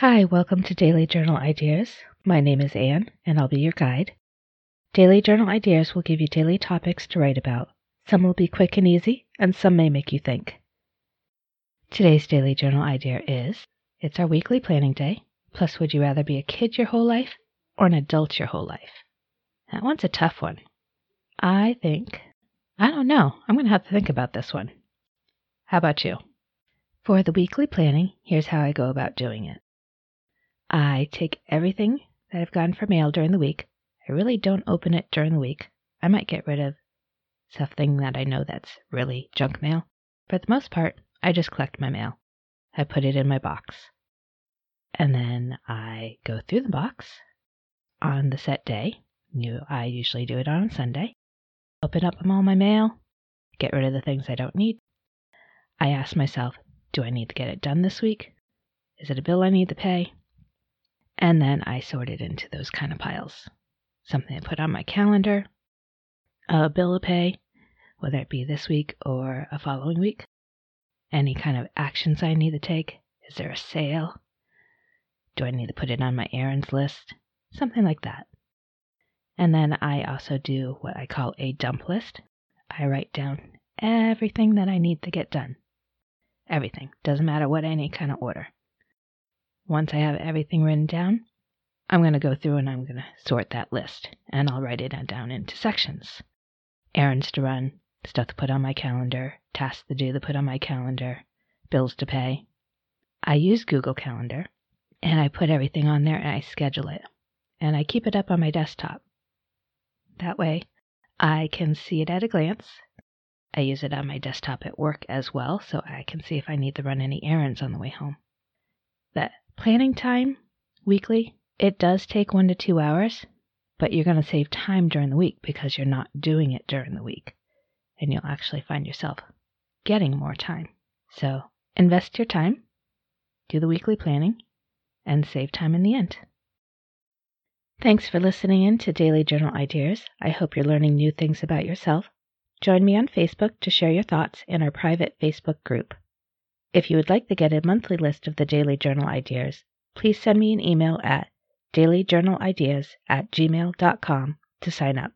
Hi, welcome to Daily Journal Ideas. My name is Anne, and I'll be your guide. Daily Journal Ideas will give you daily topics to write about. Some will be quick and easy, and some may make you think. Today's Daily Journal idea is it's our weekly planning day, plus, would you rather be a kid your whole life or an adult your whole life? That one's a tough one. I think, I don't know, I'm going to have to think about this one. How about you? For the weekly planning, here's how I go about doing it. I take everything that I've gotten for mail during the week. I really don't open it during the week. I might get rid of something that I know that's really junk mail. For the most part, I just collect my mail. I put it in my box. And then I go through the box on the set day. You, I usually do it on Sunday. Open up all my mail, get rid of the things I don't need. I ask myself, do I need to get it done this week? Is it a bill I need to pay? And then I sort it into those kind of piles. Something I put on my calendar, a bill to pay, whether it be this week or a following week. Any kind of actions I need to take. Is there a sale? Do I need to put it on my errands list? Something like that. And then I also do what I call a dump list. I write down everything that I need to get done. Everything. Doesn't matter what any kind of order. Once I have everything written down, I'm going to go through and I'm going to sort that list and I'll write it down into sections. Errands to run, stuff to put on my calendar, tasks to do to put on my calendar, bills to pay. I use Google Calendar and I put everything on there and I schedule it. And I keep it up on my desktop. That way I can see it at a glance. I use it on my desktop at work as well, so I can see if I need to run any errands on the way home. The planning time weekly, it does take one to two hours, but you're going to save time during the week because you're not doing it during the week. And you'll actually find yourself getting more time. So invest your time, do the weekly planning, and save time in the end. Thanks for listening in to Daily Journal Ideas. I hope you're learning new things about yourself. Join me on Facebook to share your thoughts in our private Facebook group. If you would like to get a monthly list of the Daily Journal Ideas, please send me an email at dailyjournalideas at gmail.com to sign up.